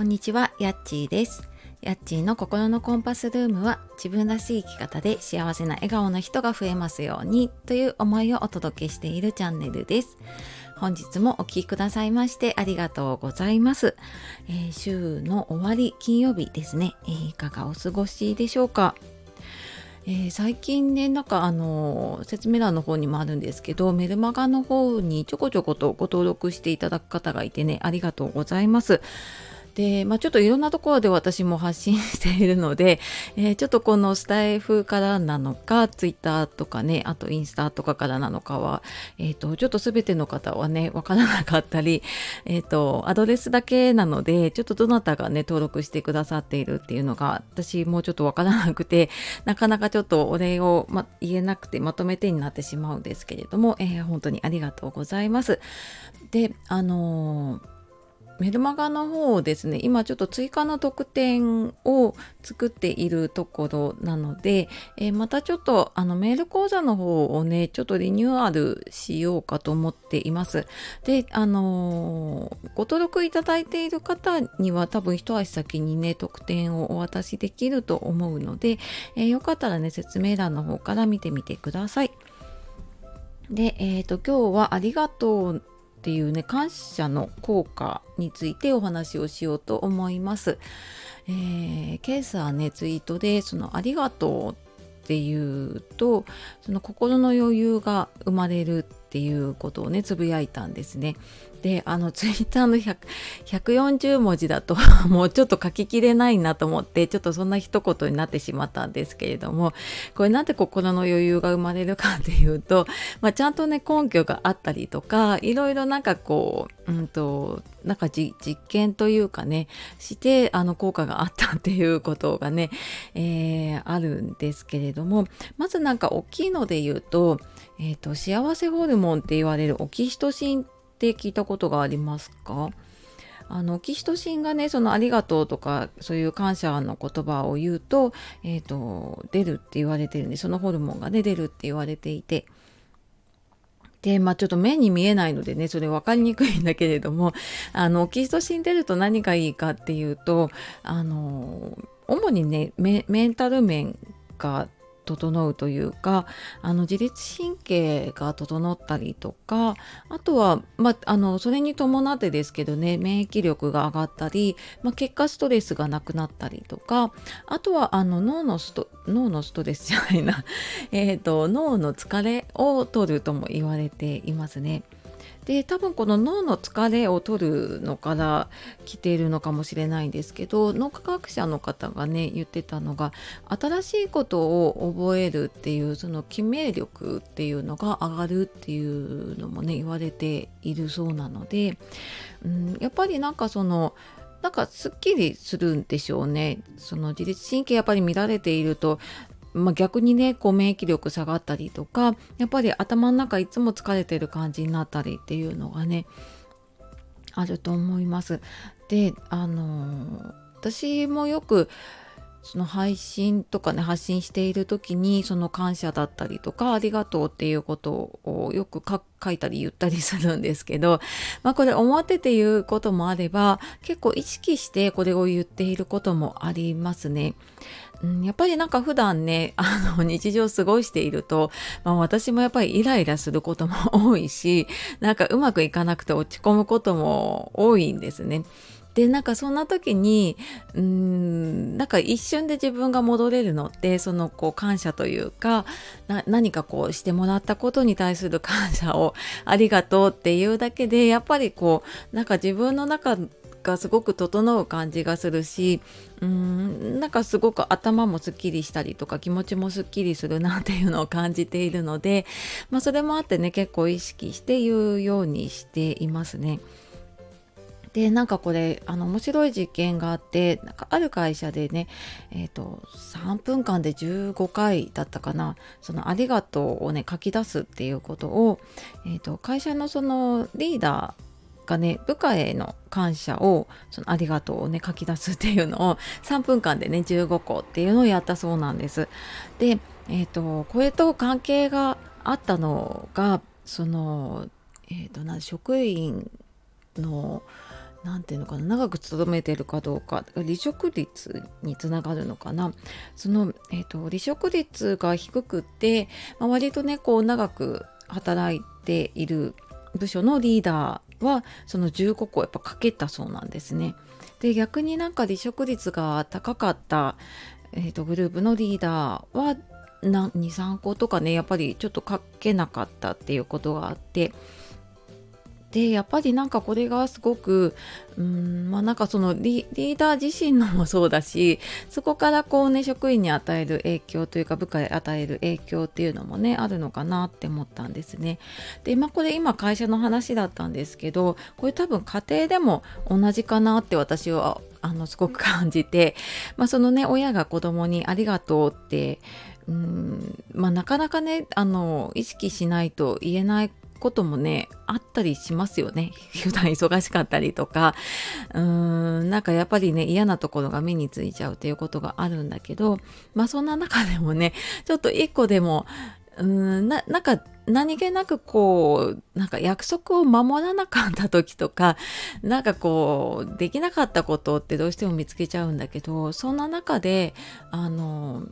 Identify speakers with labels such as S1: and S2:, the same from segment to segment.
S1: こんにちは、やっちーです。やっちーの心のコンパスルームは自分らしい生き方で幸せな笑顔の人が増えますようにという思いをお届けしているチャンネルです。本日もお聴きくださいましてありがとうございます。えー週の終わり金曜日ですね、えーいかがお過ごしでしょうか。えー最近ねなんかあのー説明欄の方にもあるんですけどメルマガの方にちょこちょことご登録していただく方がいてねありがとうございます。で、まあ、ちょっといろんなところで私も発信しているので、えーちょっとこのスタイフからなのかツイッターとかねあとインスタとかからなのかは、えー、とちょっと全ての方はねわからなかったり、えー、とアドレスだけなのでちょっとどなたがね登録してくださっているっていうのが私もうちょっとわからなくて なかなかちょっとお礼を、ま、言えなくてまとめてになってしまうんですけれども、えー本当にありがとうございます。であのーメルマガの方ですね今ちょっと追加の特典を作っているところなので、えーまたちょっとあのメール講座の方をねちょっとリニューアルしようかと思っています。であのーご登録いただいている方には多分一足先にね特典をお渡しできると思うので、えーよかったらね説明欄の方から見てみてください。で、えー、と今日は「ありがとう」っていうね感謝の効果についてお話をしようと思います。えー、今朝ねツイートでその「ありがとう」っていうとその心の余裕が生まれるっていうことをねつぶやいたんですね。であのツイッターの140文字だと もうちょっと書ききれないなと思ってちょっとそんな一言になってしまったんですけれどもこれなんで心の余裕が生まれるかっていうと、まあ、ちゃんとね根拠があったりとかいろいろなんかこう、うんとなんか実験というかねしてあの効果があったっていうことがね、えーあるんですけれどもまずなんか大きいので言うと,、えー、と幸せホルモンって言われるオキシトシンってって聞いたことがありますか？あのオキシトシンがねその「ありがとう」とかそういう感謝の言葉を言うと,、えー、と出るって言われてるんでそのホルモンがね出るって言われていて。でまあちょっと目に見えないのでねそれ分かりにくいんだけれどもあのオキシトシン出ると何がいいかっていうとあの主にねメメンタル面が整うというかあの自律神経が整ったりとかあとは、まあ、あのそれに伴ってですけどね免疫力が上がったり、まあ、結果ストレスがなくなったりとかあとはあの脳のスト脳のストレスじゃないな えと脳の疲れを取るとも言われていますね。で多分この脳の疲れを取るのから来ているのかもしれないんですけど脳科学者の方がね言ってたのが新しいことを覚えるっていうその記名力っていうのが上がるっていうのもね言われているそうなので、うん、やっぱりなんかそのなんかすっきりするんでしょうね。その自律神経やっぱり乱れているとまあ、逆にねこう免疫力下がったりとかやっぱり頭の中いつも疲れてる感じになったりっていうのがねあると思います。であの私もよくその配信とかね発信している時にその感謝だったりとかありがとうっていうことをよく書いたり言ったりするんですけど、まあ、これ表で言うこともあれば結構意識してこれを言っていることもありますね。うん、やっぱりなんか普段ね あの日常過ごしていると、まあ、私もやっぱりイライラすることも多いしなんかうまくいかなくて落ち込むことも多いんですね。でなんかそんな時にうーんなんか一瞬で自分が戻れるのってそのこう感謝というかな何かこうしてもらったことに対する感謝をありがとうっていうだけでやっぱりこうなんか自分の中がすごく整う感じがするしうーんなんかすごく頭もすっきりしたりとか気持ちもすっきりするなっていうのを感じているので、まあ、それもあってね結構意識して言うようにしていますね。でなんかこれあの面白い実験があってなんかある会社でね、えー、と3分間で15回だったかなその「ありがとう」をね書き出すっていうことを、えー、と会社のそのリーダーがね部下への感謝をそのありがとうをね書き出すっていうのを3分間でね15個っていうのをやったそうなんです。で、えー、とこれと関係があったのがその、えー、とな職員の何ていうのかな長く勤めてるかどうか離職率につながるのかなその、えーと、離職率が低くて、まあ、割とねこう長く働いている部署のリーダーはその15個やっぱかけたそうなんですね。で逆になんか離職率が高かった、えーと、グループのリーダーは23個とかねやっぱりちょっとかけなかったっていうことがあってでやっぱりなんかこれがすごくうんまあなんかそのリーダー自身のもそうだしそこからこうね職員に与える影響というか部下へ与える影響っていうのもねあるのかなって思ったんですね。でまあこれ今会社の話だったんですけどこれ多分家庭でも同じかなって私はあのすごく感じて、まあ、そのね親が子供に「ありがとう」ってうんまあなかなかねあの意識しないと言えないこともねあったりしますよね。普段忙しかったりとか。うーんなんかやっぱりね嫌なところが目についちゃうっていうことがあるんだけどまあそんな中でもねちょっと一個でもうんななんか何気なくこうなんか約束を守らなかった時とかなんかこうできなかったことってどうしても見つけちゃうんだけどそんな中であの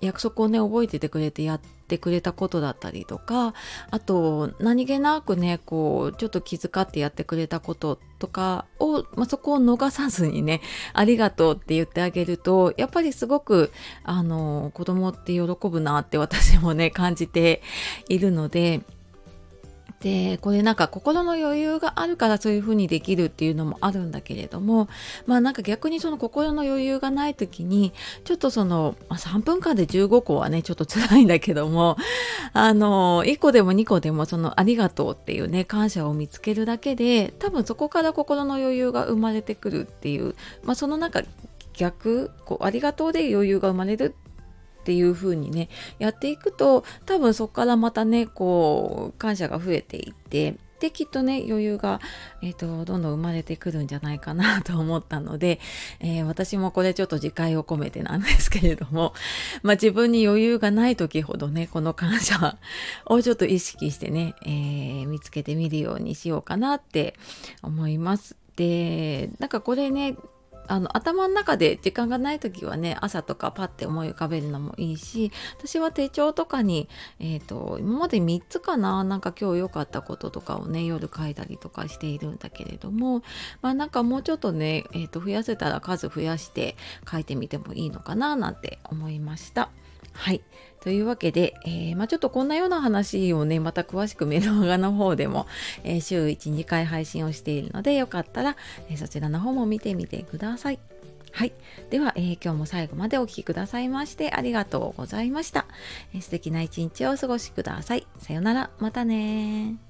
S1: 約束をね覚えててくれてやっててくれたことだったりとかあと何気なくねこうちょっと気遣ってやってくれたこととかを、まあ、そこを逃さずにね ありがとうって言ってあげるとやっぱりすごくあの子供って喜ぶなって私もね感じているのででこれなんか心の余裕があるからそういうふうにできるっていうのもあるんだけれどもまあなんか逆にその心の余裕がない時にちょっとその、まあ、3分間で15個はねちょっと辛いんだけども あの1個でも2個でもそのありがとうっていうね感謝を見つけるだけで多分そこから心の余裕が生まれてくるっていう、まあ、そのなんか逆こうありがとうで余裕が生まれるっていう風にねやっていくと多分そこからまたねこう感謝が増えていってできっとね余裕が、えーと、どんどん生まれてくるんじゃないかなと思ったので、えー、私もこれちょっと自戒を込めてなんですけれども、まあ、自分に余裕がない時ほどねこの感謝をちょっと意識してね、えー、見つけてみるようにしようかなって思います。でなんかこれねあの頭の中で時間がない時はね朝とかパッて思い浮かべるのもいいし私は手帳とかに、えーと、今まで3つかななんか今日良かったこととかをね夜書いたりとかしているんだけれどもまあなんかもうちょっとね、えーと増やせたら数増やして書いてみてもいいのかななんて思いました。はい。というわけで、えー、まあ、ちょっとこんなような話をね、また詳しくメルマガの方でも、えー、週1、2回配信をしているので、よかったら、えー、そちらの方も見てみてください。はい。では、えー、今日も最後までお聴きくださいましてありがとうございました。えー、素敵な一日をお過ごしください。さよなら。またね